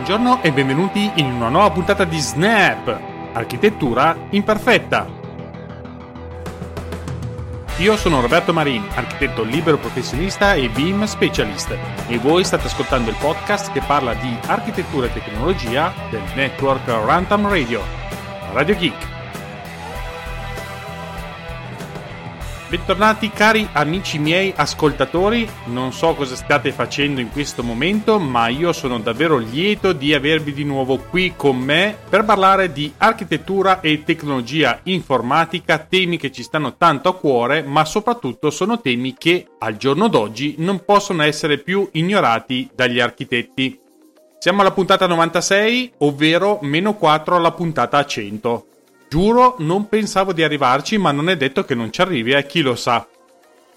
Buongiorno e benvenuti in una nuova puntata di Snap, architettura imperfetta. Io sono Roberto Marin, architetto libero professionista e BIM specialist e voi state ascoltando il podcast che parla di architettura e tecnologia del network Runtime Radio, Radio Geek. Bentornati cari amici miei ascoltatori, non so cosa state facendo in questo momento, ma io sono davvero lieto di avervi di nuovo qui con me per parlare di architettura e tecnologia informatica, temi che ci stanno tanto a cuore, ma soprattutto sono temi che al giorno d'oggi non possono essere più ignorati dagli architetti. Siamo alla puntata 96, ovvero meno 4 alla puntata 100. Giuro, non pensavo di arrivarci, ma non è detto che non ci arrivi, eh, chi lo sa.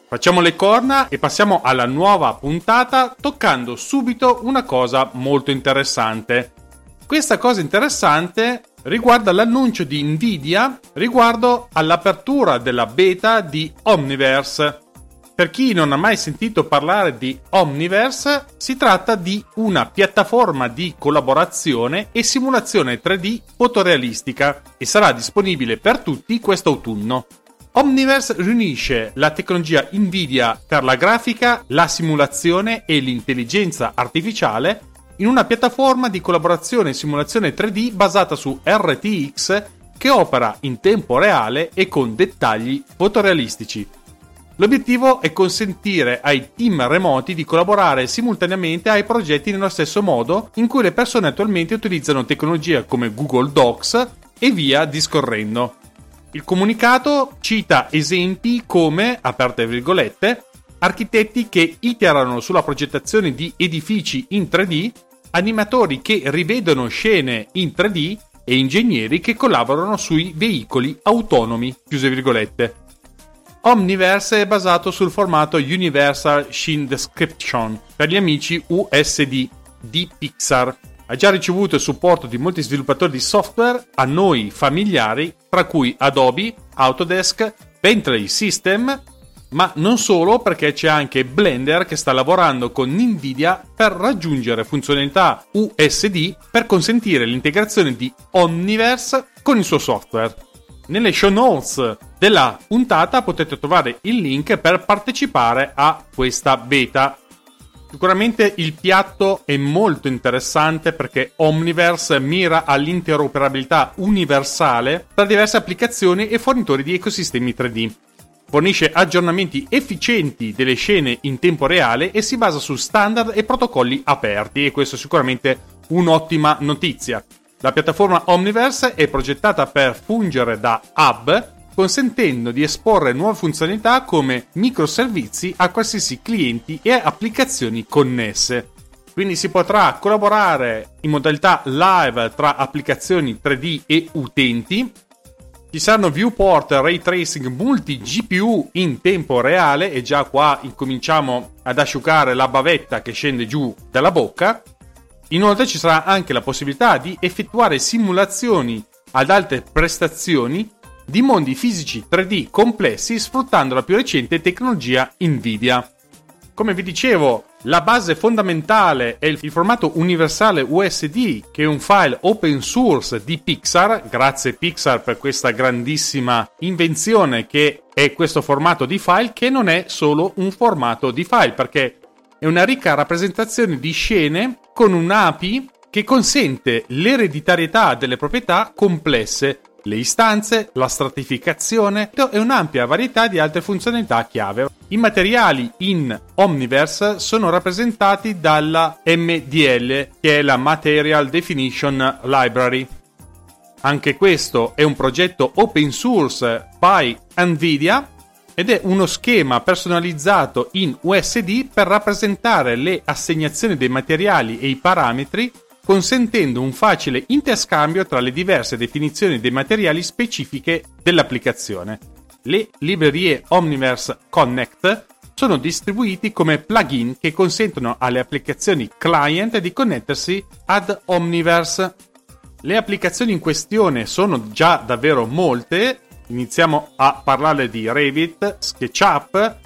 Facciamo le corna e passiamo alla nuova puntata toccando subito una cosa molto interessante. Questa cosa interessante riguarda l'annuncio di Nvidia riguardo all'apertura della beta di Omniverse. Per chi non ha mai sentito parlare di Omniverse, si tratta di una piattaforma di collaborazione e simulazione 3D fotorealistica e sarà disponibile per tutti quest'autunno. Omniverse riunisce la tecnologia Nvidia per la grafica, la simulazione e l'intelligenza artificiale in una piattaforma di collaborazione e simulazione 3D basata su RTX che opera in tempo reale e con dettagli fotorealistici. L'obiettivo è consentire ai team remoti di collaborare simultaneamente ai progetti nello stesso modo in cui le persone attualmente utilizzano tecnologie come Google Docs e via discorrendo. Il comunicato cita esempi come, aperte virgolette, architetti che iterano sulla progettazione di edifici in 3D, animatori che rivedono scene in 3D e ingegneri che collaborano sui veicoli autonomi, chiuse virgolette. Omniverse è basato sul formato Universal Scene Description per gli amici USD di Pixar. Ha già ricevuto il supporto di molti sviluppatori di software a noi familiari, tra cui Adobe, Autodesk, Bentley System, ma non solo perché c'è anche Blender che sta lavorando con Nvidia per raggiungere funzionalità USD per consentire l'integrazione di Omniverse con il suo software. Nelle show notes della puntata potete trovare il link per partecipare a questa beta. Sicuramente il piatto è molto interessante perché Omniverse mira all'interoperabilità universale tra diverse applicazioni e fornitori di ecosistemi 3D. Fornisce aggiornamenti efficienti delle scene in tempo reale e si basa su standard e protocolli aperti e questo è sicuramente un'ottima notizia. La piattaforma Omniverse è progettata per fungere da hub, consentendo di esporre nuove funzionalità come microservizi a qualsiasi clienti e applicazioni connesse. Quindi si potrà collaborare in modalità live tra applicazioni 3D e utenti. Ci saranno viewport ray tracing multi GPU in tempo reale e già qua incominciamo ad asciugare la bavetta che scende giù dalla bocca Inoltre ci sarà anche la possibilità di effettuare simulazioni ad alte prestazioni di mondi fisici 3D complessi sfruttando la più recente tecnologia Nvidia. Come vi dicevo, la base fondamentale è il formato universale USD, che è un file open source di Pixar. Grazie Pixar per questa grandissima invenzione che è questo formato di file, che non è solo un formato di file, perché è una ricca rappresentazione di scene con un'API che consente l'ereditarietà delle proprietà complesse, le istanze, la stratificazione e un'ampia varietà di altre funzionalità chiave. I materiali in Omniverse sono rappresentati dalla MDL, che è la Material Definition Library. Anche questo è un progetto open source by Nvidia ed è uno schema personalizzato in USD per rappresentare le assegnazioni dei materiali e i parametri, consentendo un facile interscambio tra le diverse definizioni dei materiali specifiche dell'applicazione. Le librerie Omniverse Connect sono distribuiti come plugin che consentono alle applicazioni client di connettersi ad Omniverse. Le applicazioni in questione sono già davvero molte iniziamo a parlare di Revit, SketchUp,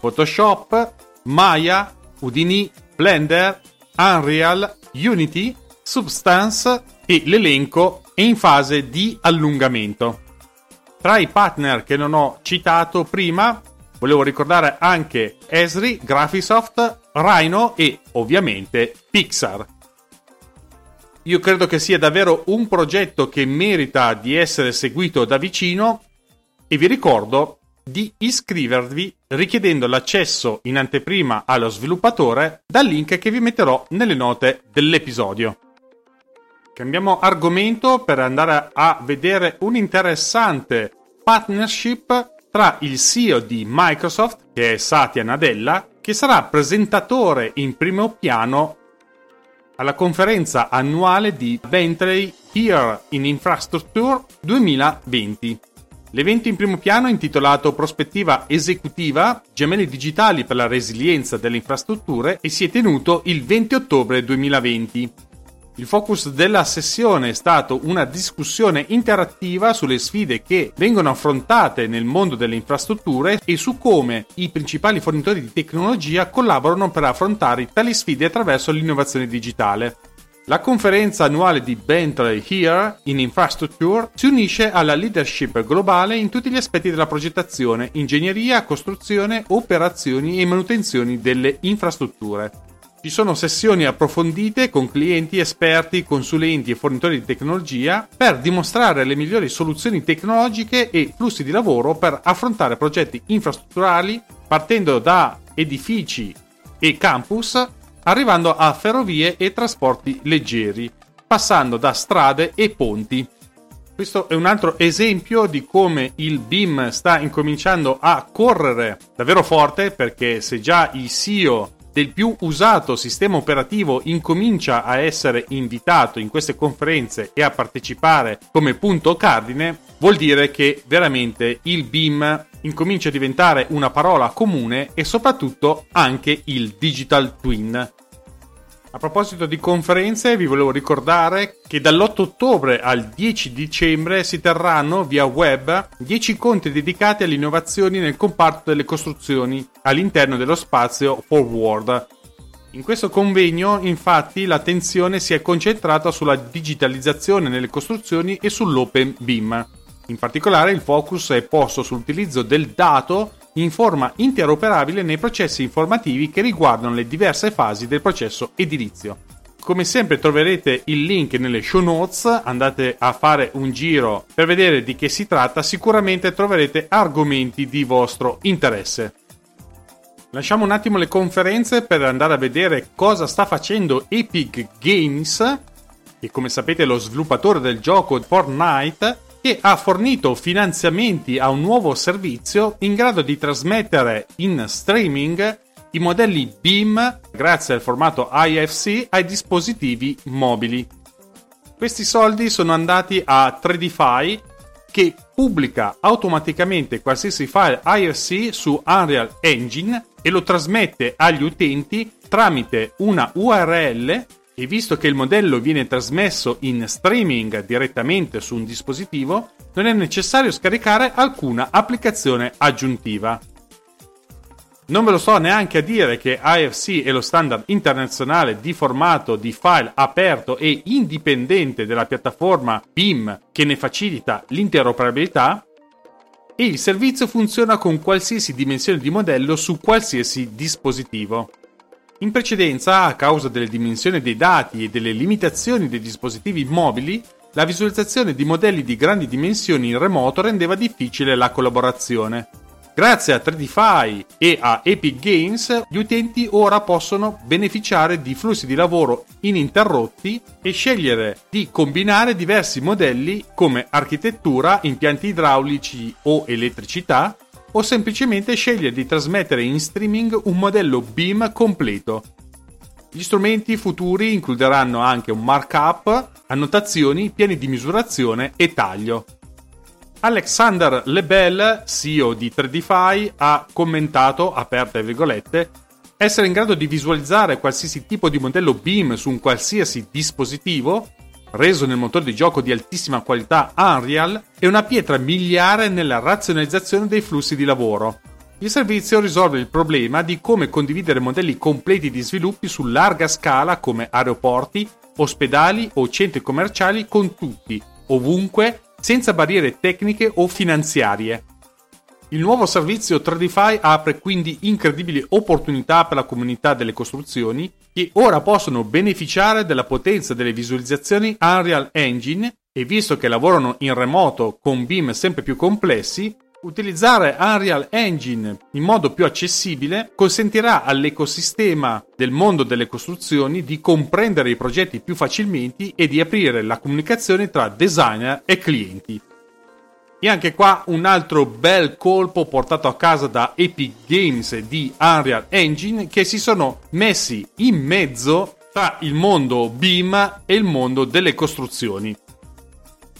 Photoshop, Maya, Houdini, Blender, Unreal, Unity, Substance e l'elenco è in fase di allungamento. Tra i partner che non ho citato prima, volevo ricordare anche Esri, Graphisoft, Rhino e ovviamente Pixar. Io credo che sia davvero un progetto che merita di essere seguito da vicino e vi ricordo di iscrivervi richiedendo l'accesso in anteprima allo sviluppatore dal link che vi metterò nelle note dell'episodio. Cambiamo argomento per andare a vedere un interessante partnership tra il CEO di Microsoft, che è Satya Nadella, che sarà presentatore in primo piano alla conferenza annuale di Bentley Here in Infrastructure 2020. L'evento in primo piano, intitolato Prospettiva esecutiva, gemelli digitali per la resilienza delle infrastrutture, e si è tenuto il 20 ottobre 2020. Il focus della sessione è stato una discussione interattiva sulle sfide che vengono affrontate nel mondo delle infrastrutture e su come i principali fornitori di tecnologia collaborano per affrontare tali sfide attraverso l'innovazione digitale. La conferenza annuale di Bentley Here in Infrastructure si unisce alla leadership globale in tutti gli aspetti della progettazione, ingegneria, costruzione, operazioni e manutenzioni delle infrastrutture. Ci sono sessioni approfondite con clienti, esperti, consulenti e fornitori di tecnologia per dimostrare le migliori soluzioni tecnologiche e flussi di lavoro per affrontare progetti infrastrutturali partendo da edifici e campus, arrivando a ferrovie e trasporti leggeri, passando da strade e ponti. Questo è un altro esempio di come il BIM sta incominciando a correre davvero forte perché se già il CEO del più usato sistema operativo incomincia a essere invitato in queste conferenze e a partecipare come punto cardine, vuol dire che veramente il BIM incomincia a diventare una parola comune e soprattutto anche il digital twin. A proposito di conferenze, vi volevo ricordare che dall'8 ottobre al 10 dicembre si terranno via web 10 incontri dedicati alle innovazioni nel comparto delle costruzioni all'interno dello spazio Forward. In questo convegno, infatti, l'attenzione si è concentrata sulla digitalizzazione nelle costruzioni e sull'open BIM. In particolare, il focus è posto sull'utilizzo del dato in forma interoperabile nei processi informativi che riguardano le diverse fasi del processo edilizio. Come sempre troverete il link nelle show notes, andate a fare un giro per vedere di che si tratta, sicuramente troverete argomenti di vostro interesse. Lasciamo un attimo le conferenze per andare a vedere cosa sta facendo Epic Games, che come sapete è lo sviluppatore del gioco Fortnite, che ha fornito finanziamenti a un nuovo servizio in grado di trasmettere in streaming i modelli BIM grazie al formato IFC ai dispositivi mobili. Questi soldi sono andati a 3DFi che pubblica automaticamente qualsiasi file IFC su Unreal Engine e lo trasmette agli utenti tramite una URL e visto che il modello viene trasmesso in streaming direttamente su un dispositivo, non è necessario scaricare alcuna applicazione aggiuntiva. Non ve lo so neanche a dire che AFC è lo standard internazionale di formato di file aperto e indipendente della piattaforma BIM che ne facilita l'interoperabilità e il servizio funziona con qualsiasi dimensione di modello su qualsiasi dispositivo. In precedenza, a causa delle dimensioni dei dati e delle limitazioni dei dispositivi mobili, la visualizzazione di modelli di grandi dimensioni in remoto rendeva difficile la collaborazione. Grazie a 3DFi e a Epic Games, gli utenti ora possono beneficiare di flussi di lavoro ininterrotti e scegliere di combinare diversi modelli come architettura, impianti idraulici o elettricità, o semplicemente scegliere di trasmettere in streaming un modello BIM completo. Gli strumenti futuri includeranno anche un markup, annotazioni, piani di misurazione e taglio. Alexander Lebel, CEO di 3DFi, ha commentato, aperte virgolette, essere in grado di visualizzare qualsiasi tipo di modello BIM su un qualsiasi dispositivo reso nel motore di gioco di altissima qualità Unreal, è una pietra miliare nella razionalizzazione dei flussi di lavoro. Il servizio risolve il problema di come condividere modelli completi di sviluppi su larga scala come aeroporti, ospedali o centri commerciali con tutti, ovunque, senza barriere tecniche o finanziarie. Il nuovo servizio 3DFi apre quindi incredibili opportunità per la comunità delle costruzioni che ora possono beneficiare della potenza delle visualizzazioni Unreal Engine e visto che lavorano in remoto con BIM sempre più complessi, Utilizzare Unreal Engine in modo più accessibile consentirà all'ecosistema del mondo delle costruzioni di comprendere i progetti più facilmente e di aprire la comunicazione tra designer e clienti. E anche qua un altro bel colpo portato a casa da Epic Games di Unreal Engine che si sono messi in mezzo tra il mondo BIM e il mondo delle costruzioni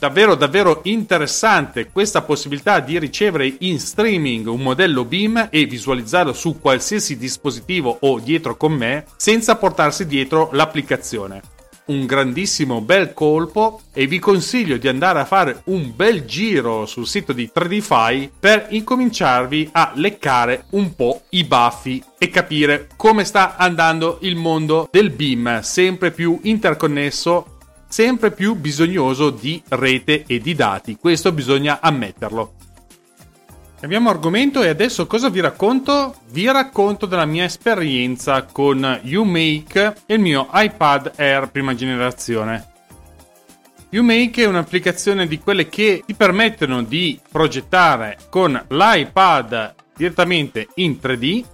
davvero davvero interessante questa possibilità di ricevere in streaming un modello BIM e visualizzarlo su qualsiasi dispositivo o dietro con me senza portarsi dietro l'applicazione. Un grandissimo bel colpo e vi consiglio di andare a fare un bel giro sul sito di 3DFi per incominciarvi a leccare un po' i baffi e capire come sta andando il mondo del BIM, sempre più interconnesso sempre più bisognoso di rete e di dati, questo bisogna ammetterlo. Cambiamo argomento e adesso cosa vi racconto? Vi racconto della mia esperienza con UMake e il mio iPad Air prima generazione. UMake è un'applicazione di quelle che ti permettono di progettare con l'iPad direttamente in 3D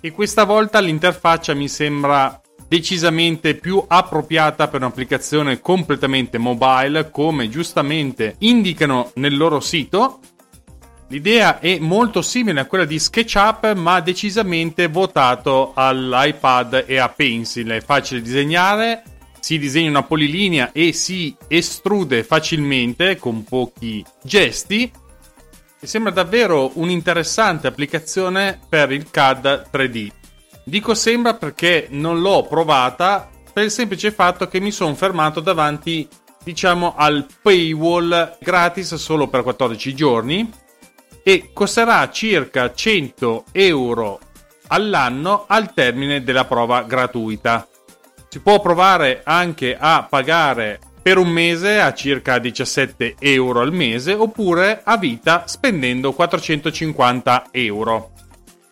e questa volta l'interfaccia mi sembra decisamente più appropriata per un'applicazione completamente mobile, come giustamente indicano nel loro sito. L'idea è molto simile a quella di SketchUp, ma decisamente votato all'iPad e a Pencil. È facile disegnare, si disegna una polilinea e si estrude facilmente con pochi gesti. E sembra davvero un'interessante applicazione per il CAD 3D. Dico sembra perché non l'ho provata per il semplice fatto che mi sono fermato davanti, diciamo, al paywall gratis solo per 14 giorni e costerà circa 100 euro all'anno al termine della prova gratuita. Si può provare anche a pagare per un mese a circa 17 euro al mese oppure a vita spendendo 450 euro.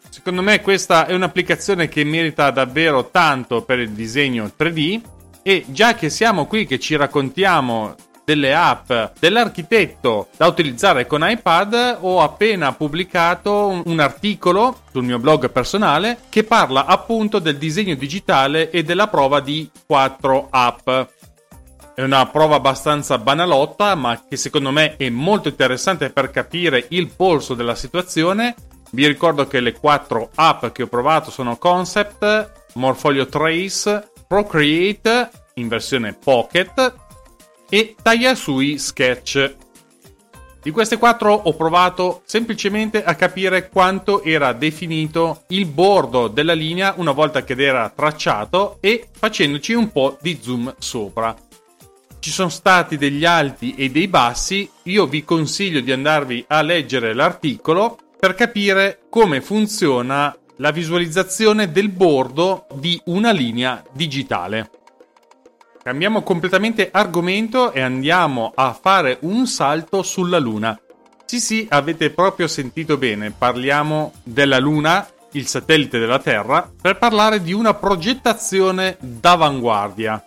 Secondo me questa è un'applicazione che merita davvero tanto per il disegno 3D e già che siamo qui che ci raccontiamo delle app dell'architetto da utilizzare con iPad ho appena pubblicato un articolo sul mio blog personale che parla appunto del disegno digitale e della prova di 4 app. È una prova abbastanza banalotta, ma che secondo me è molto interessante per capire il polso della situazione vi ricordo che le quattro app che ho provato sono Concept, Morfolio Trace, Procreate in versione Pocket e Tagliasui Sketch. Di queste quattro ho provato semplicemente a capire quanto era definito il bordo della linea una volta che era tracciato e facendoci un po' di zoom sopra. Ci sono stati degli alti e dei bassi, io vi consiglio di andarvi a leggere l'articolo per capire come funziona la visualizzazione del bordo di una linea digitale. Cambiamo completamente argomento e andiamo a fare un salto sulla Luna. Sì, sì, avete proprio sentito bene, parliamo della Luna, il satellite della Terra, per parlare di una progettazione d'avanguardia.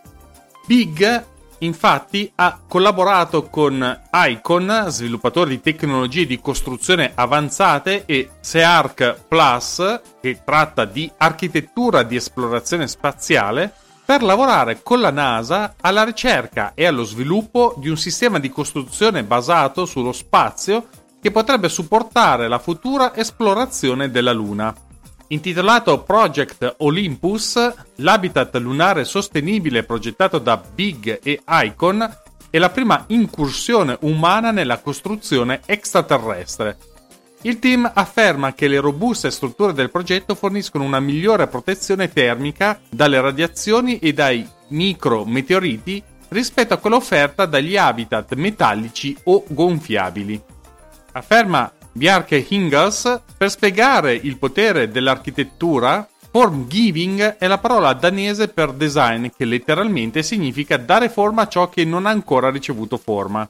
Big Infatti ha collaborato con Icon, sviluppatore di tecnologie di costruzione avanzate, e SEARC Plus, che tratta di architettura di esplorazione spaziale, per lavorare con la NASA alla ricerca e allo sviluppo di un sistema di costruzione basato sullo spazio che potrebbe supportare la futura esplorazione della Luna. Intitolato Project Olympus, l'habitat lunare sostenibile progettato da Big e Icon è la prima incursione umana nella costruzione extraterrestre. Il team afferma che le robuste strutture del progetto forniscono una migliore protezione termica dalle radiazioni e dai micrometeoriti rispetto a quella offerta dagli habitat metallici o gonfiabili. Afferma Bjarke Hingels per spiegare il potere dell'architettura Formgiving è la parola danese per design che letteralmente significa dare forma a ciò che non ha ancora ricevuto forma.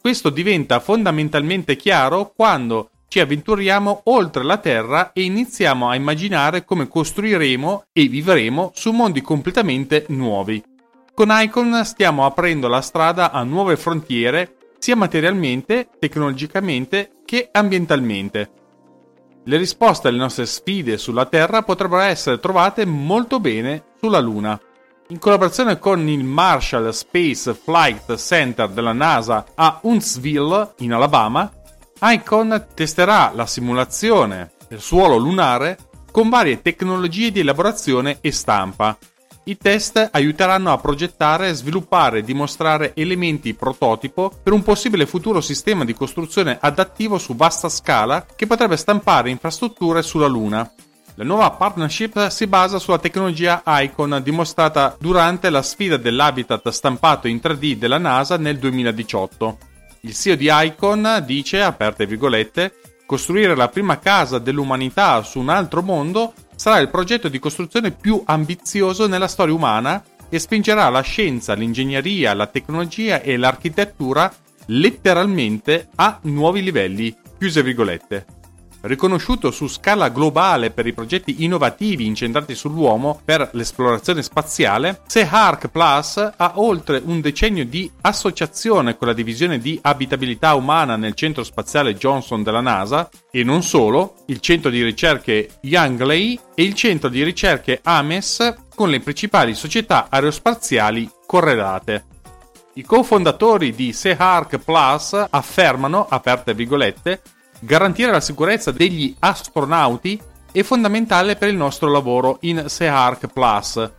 Questo diventa fondamentalmente chiaro quando ci avventuriamo oltre la Terra e iniziamo a immaginare come costruiremo e vivremo su mondi completamente nuovi. Con Icon stiamo aprendo la strada a nuove frontiere sia materialmente, tecnologicamente che ambientalmente. Le risposte alle nostre sfide sulla Terra potrebbero essere trovate molto bene sulla Luna. In collaborazione con il Marshall Space Flight Center della NASA a Huntsville, in Alabama, Icon testerà la simulazione del suolo lunare con varie tecnologie di elaborazione e stampa. I test aiuteranno a progettare, sviluppare e dimostrare elementi prototipo per un possibile futuro sistema di costruzione adattivo su vasta scala che potrebbe stampare infrastrutture sulla Luna. La nuova partnership si basa sulla tecnologia Icon dimostrata durante la sfida dell'habitat stampato in 3D della NASA nel 2018. Il CEO di Icon dice, aperte virgolette, costruire la prima casa dell'umanità su un altro mondo sarà il progetto di costruzione più ambizioso nella storia umana e spingerà la scienza, l'ingegneria, la tecnologia e l'architettura letteralmente a nuovi livelli. Chiuse virgolette. Riconosciuto su scala globale per i progetti innovativi incentrati sull'uomo per l'esplorazione spaziale, SEHARC Plus ha oltre un decennio di associazione con la divisione di abitabilità umana nel centro spaziale Johnson della NASA e non solo, il centro di ricerche Youngley e il centro di ricerche Ames con le principali società aerospaziali correlate. I cofondatori di SEHARC Plus affermano, aperte virgolette, Garantire la sicurezza degli astronauti è fondamentale per il nostro lavoro in SEARC Plus.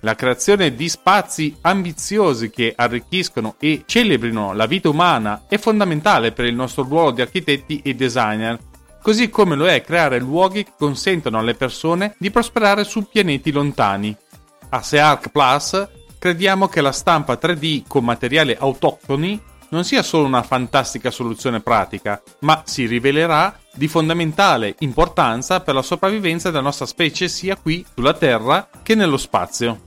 La creazione di spazi ambiziosi che arricchiscono e celebrino la vita umana è fondamentale per il nostro ruolo di architetti e designer, così come lo è creare luoghi che consentono alle persone di prosperare su pianeti lontani. A SEARC Plus crediamo che la stampa 3D con materiali autoctoni non sia solo una fantastica soluzione pratica, ma si rivelerà di fondamentale importanza per la sopravvivenza della nostra specie sia qui sulla Terra che nello spazio.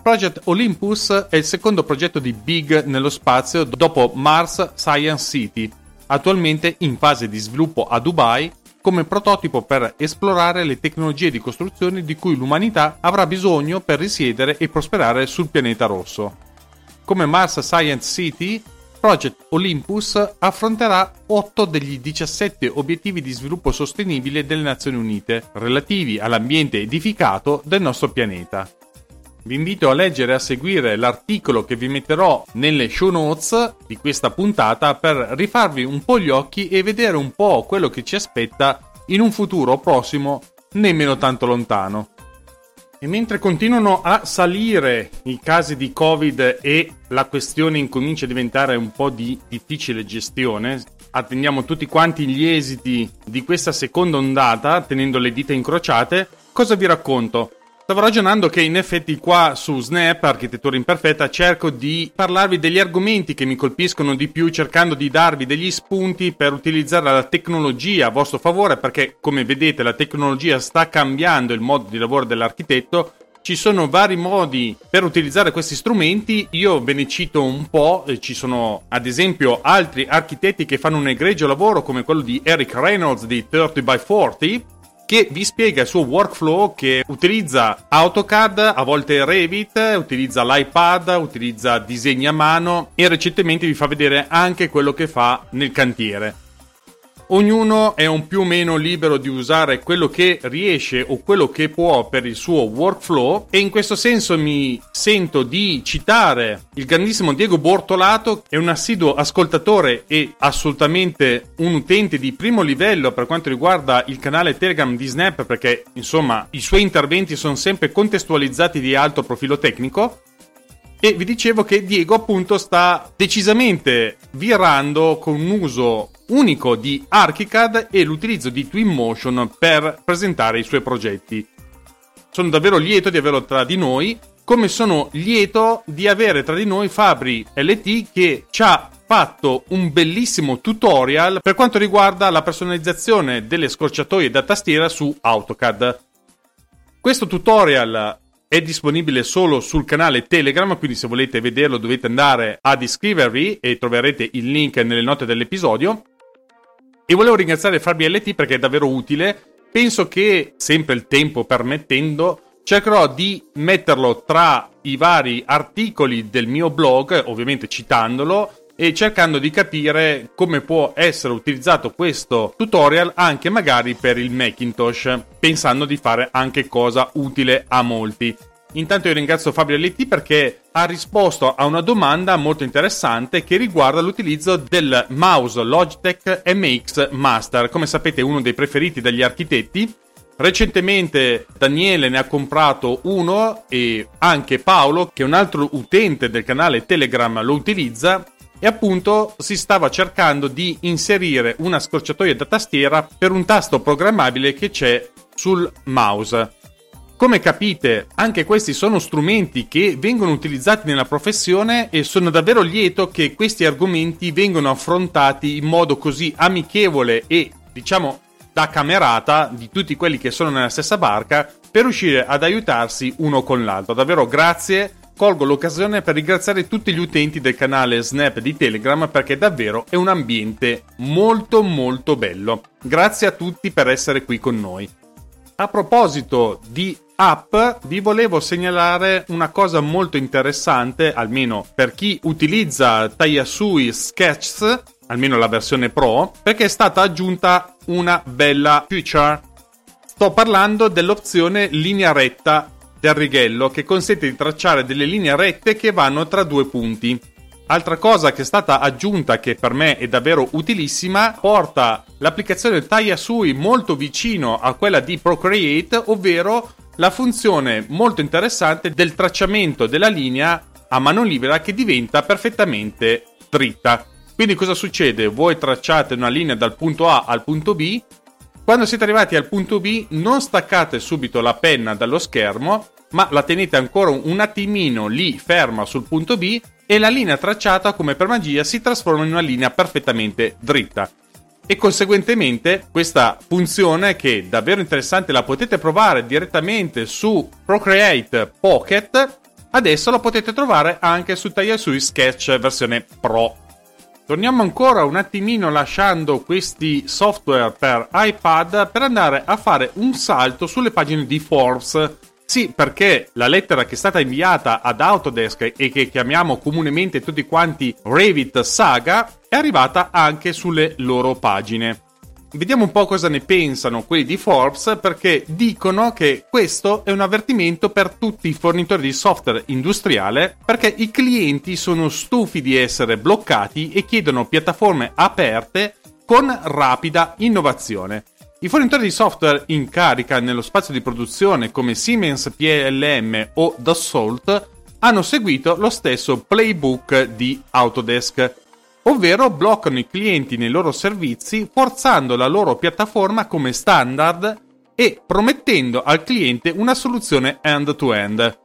Project Olympus è il secondo progetto di Big nello spazio dopo Mars Science City, attualmente in fase di sviluppo a Dubai come prototipo per esplorare le tecnologie di costruzione di cui l'umanità avrà bisogno per risiedere e prosperare sul pianeta rosso. Come Mars Science City, Project Olympus affronterà 8 degli 17 obiettivi di sviluppo sostenibile delle Nazioni Unite relativi all'ambiente edificato del nostro pianeta. Vi invito a leggere e a seguire l'articolo che vi metterò nelle show notes di questa puntata per rifarvi un po' gli occhi e vedere un po' quello che ci aspetta in un futuro prossimo nemmeno tanto lontano. E mentre continuano a salire i casi di Covid e la questione incomincia a diventare un po' di difficile gestione, attendiamo tutti quanti gli esiti di questa seconda ondata, tenendo le dita incrociate, cosa vi racconto? Stavo ragionando che in effetti qua su Snap, Architettura Imperfetta, cerco di parlarvi degli argomenti che mi colpiscono di più, cercando di darvi degli spunti per utilizzare la tecnologia a vostro favore, perché come vedete la tecnologia sta cambiando il modo di lavoro dell'architetto. Ci sono vari modi per utilizzare questi strumenti, io ve ne cito un po', ci sono ad esempio altri architetti che fanno un egregio lavoro come quello di Eric Reynolds di 30x40, che vi spiega il suo workflow che utilizza AutoCAD, a volte Revit, utilizza l'iPad, utilizza disegni a mano e recentemente vi fa vedere anche quello che fa nel cantiere. Ognuno è un più o meno libero di usare quello che riesce o quello che può per il suo workflow e in questo senso mi sento di citare il grandissimo Diego Bortolato, è un assiduo ascoltatore e assolutamente un utente di primo livello per quanto riguarda il canale Telegram di Snap perché insomma i suoi interventi sono sempre contestualizzati di alto profilo tecnico e vi dicevo che Diego appunto sta decisamente virando con un uso unico di Archicad e l'utilizzo di Twinmotion per presentare i suoi progetti. Sono davvero lieto di averlo tra di noi, come sono lieto di avere tra di noi Fabri LT che ci ha fatto un bellissimo tutorial per quanto riguarda la personalizzazione delle scorciatoie da tastiera su AutoCAD. Questo tutorial è disponibile solo sul canale Telegram, quindi se volete vederlo dovete andare ad iscrivervi e troverete il link nelle note dell'episodio. E volevo ringraziare Fabri LT perché è davvero utile. Penso che, sempre il tempo permettendo, cercherò di metterlo tra i vari articoli del mio blog, ovviamente citandolo, e cercando di capire come può essere utilizzato questo tutorial anche magari per il Macintosh, pensando di fare anche cosa utile a molti. Intanto io ringrazio Fabio LT perché ha risposto a una domanda molto interessante che riguarda l'utilizzo del mouse Logitech MX Master, come sapete uno dei preferiti dagli architetti. Recentemente Daniele ne ha comprato uno e anche Paolo, che è un altro utente del canale Telegram, lo utilizza e appunto si stava cercando di inserire una scorciatoia da tastiera per un tasto programmabile che c'è sul mouse. Come capite, anche questi sono strumenti che vengono utilizzati nella professione e sono davvero lieto che questi argomenti vengano affrontati in modo così amichevole e, diciamo, da camerata di tutti quelli che sono nella stessa barca per riuscire ad aiutarsi uno con l'altro. Davvero grazie colgo l'occasione per ringraziare tutti gli utenti del canale Snap di Telegram perché davvero è un ambiente molto molto bello. Grazie a tutti per essere qui con noi. A proposito di app, vi volevo segnalare una cosa molto interessante, almeno per chi utilizza Tayasui Sketches, almeno la versione Pro, perché è stata aggiunta una bella feature. Sto parlando dell'opzione linea retta del righello che consente di tracciare delle linee rette che vanno tra due punti. Altra cosa che è stata aggiunta che per me è davvero utilissima porta l'applicazione Tayasui molto vicino a quella di Procreate, ovvero la funzione molto interessante del tracciamento della linea a mano libera che diventa perfettamente dritta. Quindi cosa succede? Voi tracciate una linea dal punto A al punto B, quando siete arrivati al punto B non staccate subito la penna dallo schermo, ma la tenete ancora un attimino lì ferma sul punto B e la linea tracciata come per magia si trasforma in una linea perfettamente dritta. E conseguentemente questa funzione che è davvero interessante la potete provare direttamente su Procreate Pocket, adesso la potete trovare anche su Tagliasui Sketch versione Pro. Torniamo ancora un attimino lasciando questi software per iPad per andare a fare un salto sulle pagine di Forbes. Sì, perché la lettera che è stata inviata ad Autodesk e che chiamiamo comunemente tutti quanti Revit Saga è arrivata anche sulle loro pagine. Vediamo un po' cosa ne pensano quelli di Forbes perché dicono che questo è un avvertimento per tutti i fornitori di software industriale perché i clienti sono stufi di essere bloccati e chiedono piattaforme aperte con rapida innovazione. I fornitori di software in carica nello spazio di produzione come Siemens PLM o Dassault hanno seguito lo stesso playbook di Autodesk ovvero bloccano i clienti nei loro servizi forzando la loro piattaforma come standard e promettendo al cliente una soluzione end-to-end.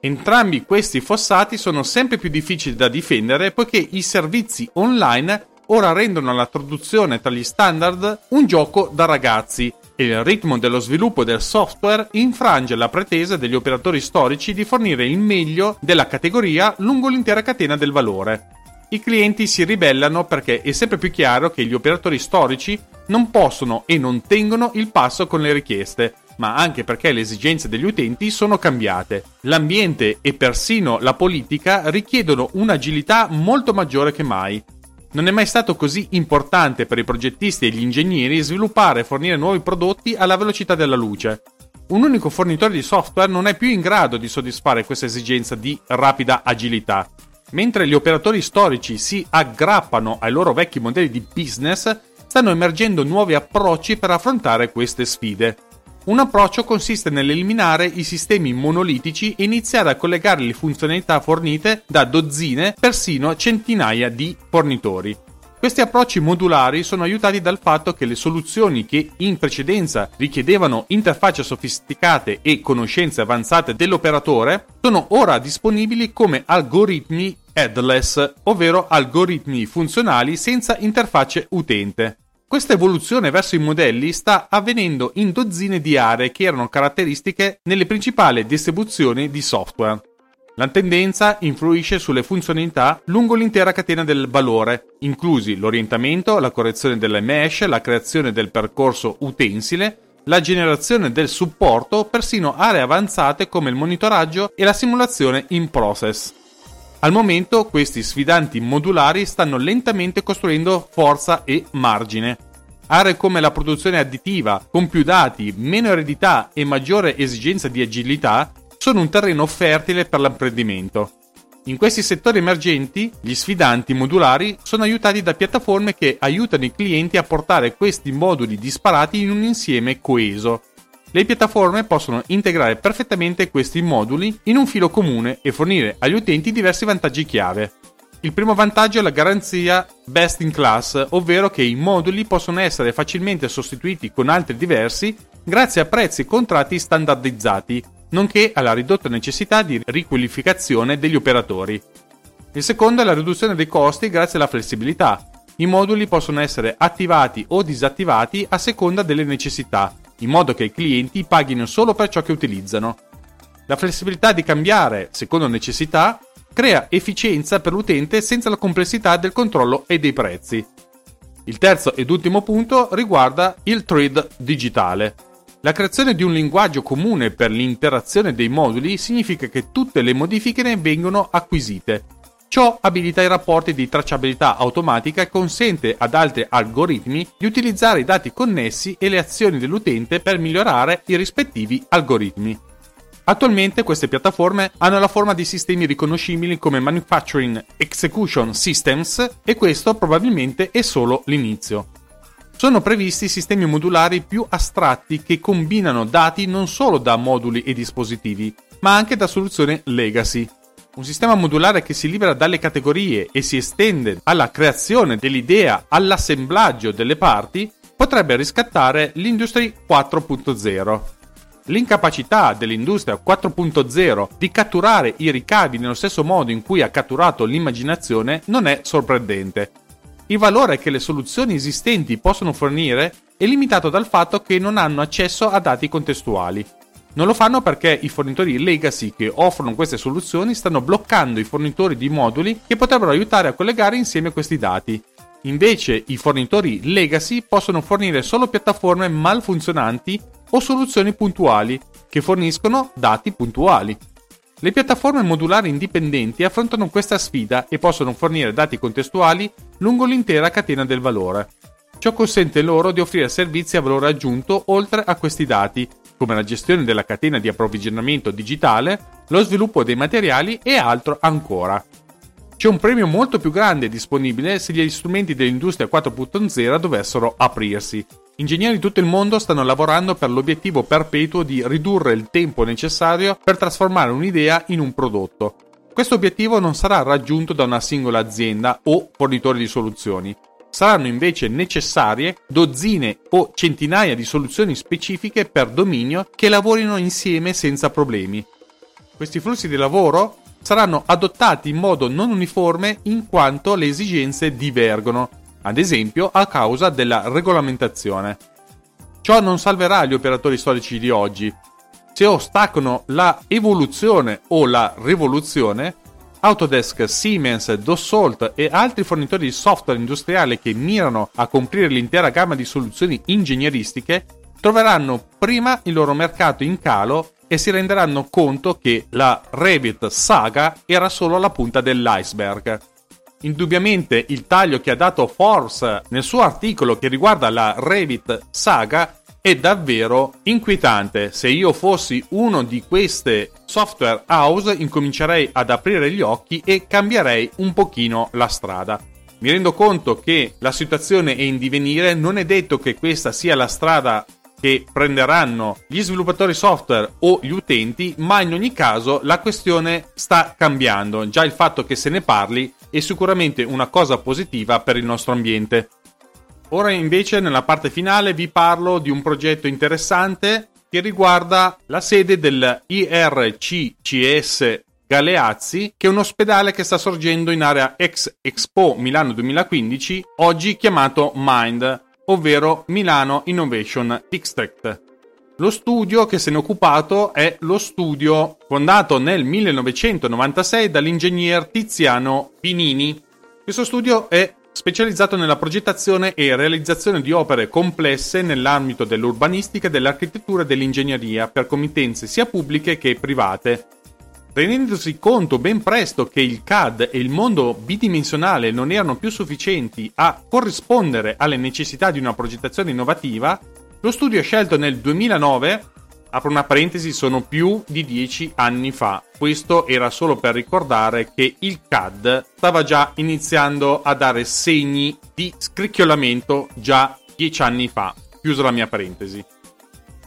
Entrambi questi fossati sono sempre più difficili da difendere poiché i servizi online ora rendono la traduzione tra gli standard un gioco da ragazzi e il ritmo dello sviluppo del software infrange la pretesa degli operatori storici di fornire il meglio della categoria lungo l'intera catena del valore i clienti si ribellano perché è sempre più chiaro che gli operatori storici non possono e non tengono il passo con le richieste, ma anche perché le esigenze degli utenti sono cambiate. L'ambiente e persino la politica richiedono un'agilità molto maggiore che mai. Non è mai stato così importante per i progettisti e gli ingegneri sviluppare e fornire nuovi prodotti alla velocità della luce. Un unico fornitore di software non è più in grado di soddisfare questa esigenza di rapida agilità. Mentre gli operatori storici si aggrappano ai loro vecchi modelli di business, stanno emergendo nuovi approcci per affrontare queste sfide. Un approccio consiste nell'eliminare i sistemi monolitici e iniziare a collegare le funzionalità fornite da dozzine, persino centinaia di fornitori. Questi approcci modulari sono aiutati dal fatto che le soluzioni che in precedenza richiedevano interfacce sofisticate e conoscenze avanzate dell'operatore sono ora disponibili come algoritmi headless, ovvero algoritmi funzionali senza interfacce utente. Questa evoluzione verso i modelli sta avvenendo in dozzine di aree che erano caratteristiche nelle principali distribuzioni di software. La tendenza influisce sulle funzionalità lungo l'intera catena del valore, inclusi l'orientamento, la correzione delle mesh, la creazione del percorso utensile, la generazione del supporto, persino aree avanzate come il monitoraggio e la simulazione in process. Al momento questi sfidanti modulari stanno lentamente costruendo forza e margine. Aree come la produzione additiva, con più dati, meno eredità e maggiore esigenza di agilità, sono un terreno fertile per l'apprendimento. In questi settori emergenti, gli sfidanti modulari sono aiutati da piattaforme che aiutano i clienti a portare questi moduli disparati in un insieme coeso. Le piattaforme possono integrare perfettamente questi moduli in un filo comune e fornire agli utenti diversi vantaggi chiave. Il primo vantaggio è la garanzia best in class, ovvero che i moduli possono essere facilmente sostituiti con altri diversi grazie a prezzi e contratti standardizzati nonché alla ridotta necessità di riqualificazione degli operatori. Il secondo è la riduzione dei costi grazie alla flessibilità. I moduli possono essere attivati o disattivati a seconda delle necessità, in modo che i clienti paghino solo per ciò che utilizzano. La flessibilità di cambiare, secondo necessità, crea efficienza per l'utente senza la complessità del controllo e dei prezzi. Il terzo ed ultimo punto riguarda il thread digitale. La creazione di un linguaggio comune per l'interazione dei moduli significa che tutte le modifiche ne vengono acquisite. Ciò abilita i rapporti di tracciabilità automatica e consente ad altri algoritmi di utilizzare i dati connessi e le azioni dell'utente per migliorare i rispettivi algoritmi. Attualmente queste piattaforme hanno la forma di sistemi riconoscibili come Manufacturing Execution Systems e questo probabilmente è solo l'inizio. Sono previsti sistemi modulari più astratti che combinano dati non solo da moduli e dispositivi, ma anche da soluzioni legacy. Un sistema modulare che si libera dalle categorie e si estende alla creazione dell'idea, all'assemblaggio delle parti, potrebbe riscattare l'Industry 4.0. L'incapacità dell'industria 4.0 di catturare i ricavi nello stesso modo in cui ha catturato l'immaginazione non è sorprendente, il valore che le soluzioni esistenti possono fornire è limitato dal fatto che non hanno accesso a dati contestuali. Non lo fanno perché i fornitori legacy che offrono queste soluzioni stanno bloccando i fornitori di moduli che potrebbero aiutare a collegare insieme questi dati. Invece i fornitori legacy possono fornire solo piattaforme malfunzionanti o soluzioni puntuali che forniscono dati puntuali. Le piattaforme modulari indipendenti affrontano questa sfida e possono fornire dati contestuali lungo l'intera catena del valore. Ciò consente loro di offrire servizi a valore aggiunto oltre a questi dati, come la gestione della catena di approvvigionamento digitale, lo sviluppo dei materiali e altro ancora. C'è un premio molto più grande disponibile se gli strumenti dell'industria 4.0 dovessero aprirsi, Ingegneri di tutto il mondo stanno lavorando per l'obiettivo perpetuo di ridurre il tempo necessario per trasformare un'idea in un prodotto. Questo obiettivo non sarà raggiunto da una singola azienda o fornitore di soluzioni. Saranno invece necessarie dozzine o centinaia di soluzioni specifiche per dominio che lavorino insieme senza problemi. Questi flussi di lavoro saranno adottati in modo non uniforme in quanto le esigenze divergono ad esempio a causa della regolamentazione. Ciò non salverà gli operatori storici di oggi. Se ostacano la evoluzione o la rivoluzione, Autodesk, Siemens, Dassault e altri fornitori di software industriale che mirano a comprire l'intera gamma di soluzioni ingegneristiche troveranno prima il loro mercato in calo e si renderanno conto che la Revit saga era solo la punta dell'iceberg. Indubbiamente il taglio che ha dato Forbes nel suo articolo che riguarda la Revit saga è davvero inquietante. Se io fossi uno di queste software house incomincerei ad aprire gli occhi e cambierei un pochino la strada. Mi rendo conto che la situazione è in divenire, non è detto che questa sia la strada che prenderanno gli sviluppatori software o gli utenti, ma in ogni caso la questione sta cambiando. Già il fatto che se ne parli è sicuramente una cosa positiva per il nostro ambiente. Ora invece nella parte finale vi parlo di un progetto interessante che riguarda la sede del IRCCS Galeazzi, che è un ospedale che sta sorgendo in area ex Expo Milano 2015, oggi chiamato Mind ovvero Milano Innovation District. Lo studio che se ne è occupato è lo studio fondato nel 1996 dall'ingegner Tiziano Pinini. Questo studio è specializzato nella progettazione e realizzazione di opere complesse nell'ambito dell'urbanistica, dell'architettura e dell'ingegneria per committenze sia pubbliche che private. Rendendosi conto ben presto che il CAD e il mondo bidimensionale non erano più sufficienti a corrispondere alle necessità di una progettazione innovativa, lo studio scelto nel 2009, apro una parentesi, sono più di dieci anni fa. Questo era solo per ricordare che il CAD stava già iniziando a dare segni di scricchiolamento già dieci anni fa. Chiuso la mia parentesi.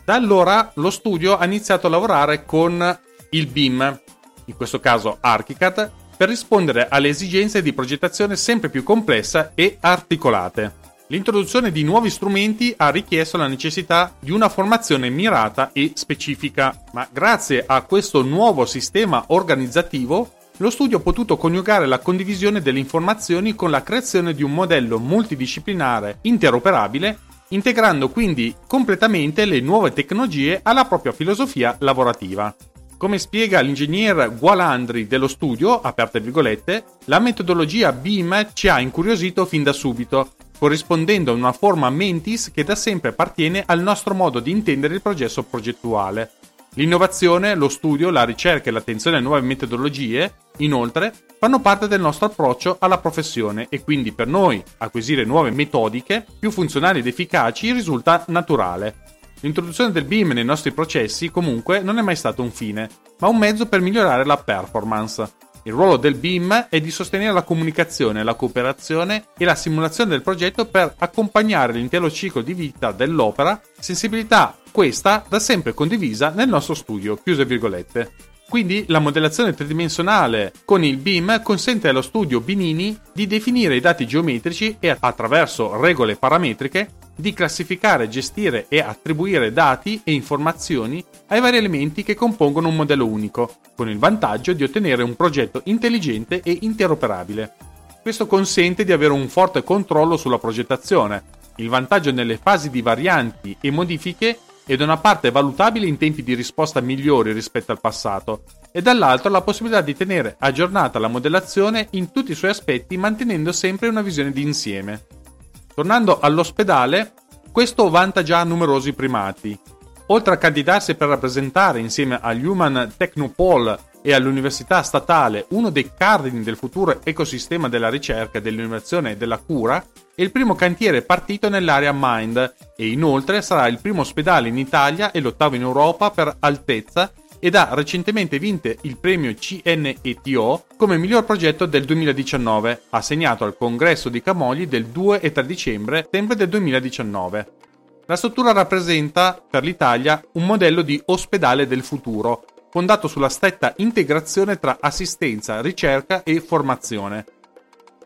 Da allora lo studio ha iniziato a lavorare con il BIM, in questo caso ArchiCAD, per rispondere alle esigenze di progettazione sempre più complessa e articolate. L'introduzione di nuovi strumenti ha richiesto la necessità di una formazione mirata e specifica, ma grazie a questo nuovo sistema organizzativo lo studio ha potuto coniugare la condivisione delle informazioni con la creazione di un modello multidisciplinare interoperabile, integrando quindi completamente le nuove tecnologie alla propria filosofia lavorativa. Come spiega l'ingegner Gualandri dello studio, aperte virgolette, la metodologia BIM ci ha incuriosito fin da subito corrispondendo a una forma mentis che da sempre appartiene al nostro modo di intendere il processo progettuale. L'innovazione, lo studio, la ricerca e l'attenzione a nuove metodologie, inoltre, fanno parte del nostro approccio alla professione e quindi per noi acquisire nuove metodiche più funzionali ed efficaci risulta naturale. L'introduzione del BIM nei nostri processi comunque non è mai stato un fine, ma un mezzo per migliorare la performance. Il ruolo del BIM è di sostenere la comunicazione, la cooperazione e la simulazione del progetto per accompagnare l'intero ciclo di vita dell'opera, sensibilità questa da sempre condivisa nel nostro studio, chiuse virgolette. Quindi la modellazione tridimensionale con il BIM consente allo studio Binini di definire i dati geometrici e attraverso regole parametriche di classificare, gestire e attribuire dati e informazioni ai vari elementi che compongono un modello unico, con il vantaggio di ottenere un progetto intelligente e interoperabile. Questo consente di avere un forte controllo sulla progettazione, il vantaggio nelle fasi di varianti e modifiche è da una parte valutabile in tempi di risposta migliori rispetto al passato e dall'altro la possibilità di tenere aggiornata la modellazione in tutti i suoi aspetti mantenendo sempre una visione di insieme. Tornando all'ospedale, questo vanta già numerosi primati. Oltre a candidarsi per rappresentare insieme agli Human Technopole e all'Università Statale uno dei cardini del futuro ecosistema della ricerca, dell'innovazione e della cura, è il primo cantiere partito nell'area Mind e inoltre sarà il primo ospedale in Italia e l'ottavo in Europa per altezza ed ha recentemente vinto il premio CNETO come miglior progetto del 2019, assegnato al congresso di Camogli del 2 e 3 dicembre sempre del 2019. La struttura rappresenta per l'Italia un modello di ospedale del futuro, fondato sulla stretta integrazione tra assistenza, ricerca e formazione.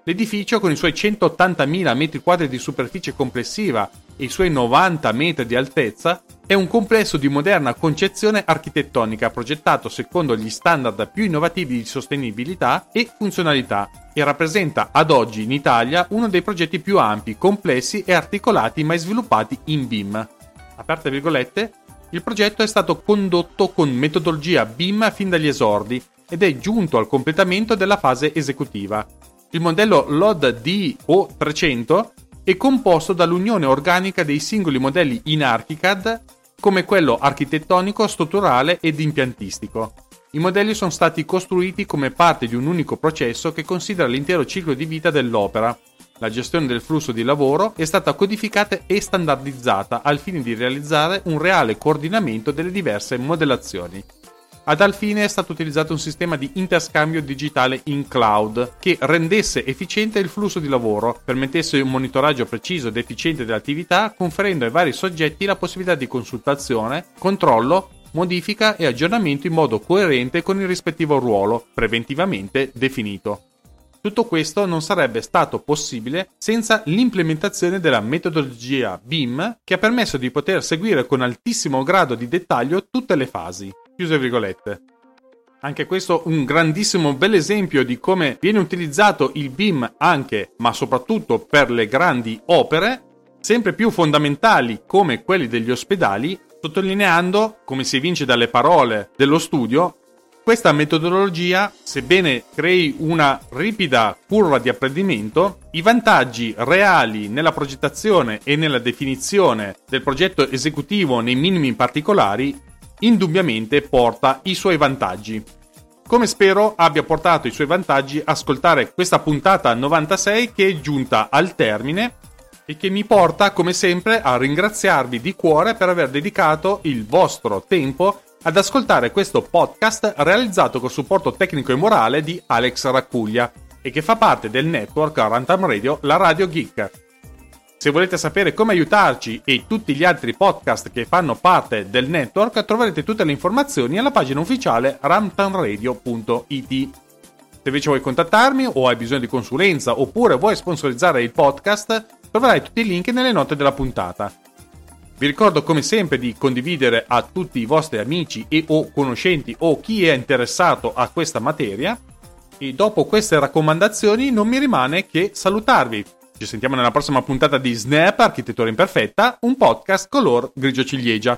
L'edificio, con i suoi 180.000 m2 di superficie complessiva e i suoi 90 metri di altezza, è un complesso di moderna concezione architettonica progettato secondo gli standard più innovativi di sostenibilità e funzionalità e rappresenta ad oggi in Italia uno dei progetti più ampi, complessi e articolati mai sviluppati in BIM. Aperte virgolette, il progetto è stato condotto con metodologia BIM fin dagli esordi ed è giunto al completamento della fase esecutiva. Il modello LOD DO300 è composto dall'unione organica dei singoli modelli in ArchiCAD come quello architettonico, strutturale ed impiantistico. I modelli sono stati costruiti come parte di un unico processo che considera l'intero ciclo di vita dell'opera. La gestione del flusso di lavoro è stata codificata e standardizzata al fine di realizzare un reale coordinamento delle diverse modellazioni. A tal fine è stato utilizzato un sistema di interscambio digitale in cloud che rendesse efficiente il flusso di lavoro, permettesse un monitoraggio preciso ed efficiente dell'attività, conferendo ai vari soggetti la possibilità di consultazione, controllo, modifica e aggiornamento in modo coerente con il rispettivo ruolo preventivamente definito. Tutto questo non sarebbe stato possibile senza l'implementazione della metodologia BIM che ha permesso di poter seguire con altissimo grado di dettaglio tutte le fasi. Chiuse virgolette. Anche questo un grandissimo bel esempio di come viene utilizzato il BIM anche, ma soprattutto per le grandi opere, sempre più fondamentali come quelli degli ospedali, sottolineando, come si evince dalle parole dello studio, questa metodologia, sebbene crei una ripida curva di apprendimento, i vantaggi reali nella progettazione e nella definizione del progetto esecutivo nei minimi particolari, indubbiamente porta i suoi vantaggi. Come spero abbia portato i suoi vantaggi ascoltare questa puntata 96 che è giunta al termine e che mi porta come sempre a ringraziarvi di cuore per aver dedicato il vostro tempo ad ascoltare questo podcast realizzato col supporto tecnico e morale di Alex Raccuglia e che fa parte del network Runtime Radio La Radio Geek. Se volete sapere come aiutarci e tutti gli altri podcast che fanno parte del network, troverete tutte le informazioni alla pagina ufficiale runtimeradio.it. Se invece vuoi contattarmi o hai bisogno di consulenza oppure vuoi sponsorizzare il podcast, troverai tutti i link nelle note della puntata. Vi ricordo come sempre di condividere a tutti i vostri amici e o conoscenti o chi è interessato a questa materia. E dopo queste raccomandazioni non mi rimane che salutarvi. Ci sentiamo nella prossima puntata di Snap Architettura Imperfetta, un podcast color grigio ciliegia.